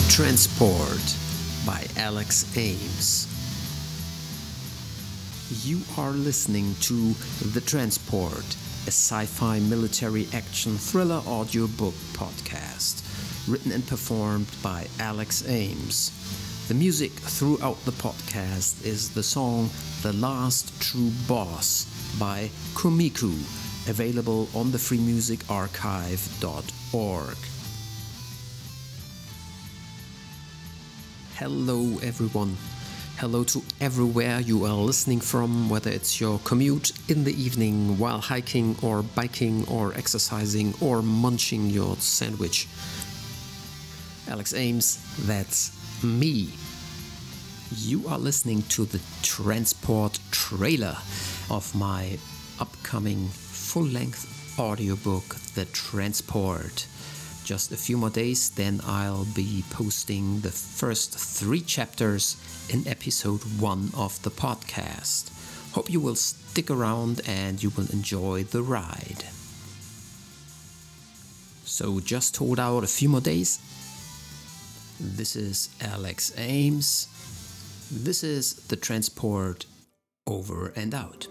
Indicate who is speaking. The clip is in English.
Speaker 1: The Transport by Alex Ames. You are listening to The Transport, a sci fi military action thriller audiobook podcast, written and performed by Alex Ames. The music throughout the podcast is the song The Last True Boss by Komiku, available on the freemusicarchive.org. Hello, everyone. Hello to everywhere you are listening from, whether it's your commute in the evening while hiking or biking or exercising or munching your sandwich. Alex Ames, that's me. You are listening to the transport trailer of my upcoming full length audiobook, The Transport just a few more days, then I'll be posting the first three chapters in episode one of the podcast. Hope you will stick around and you will enjoy the ride. So just hold out a few more days. This is Alex Ames. This is the transport over and out.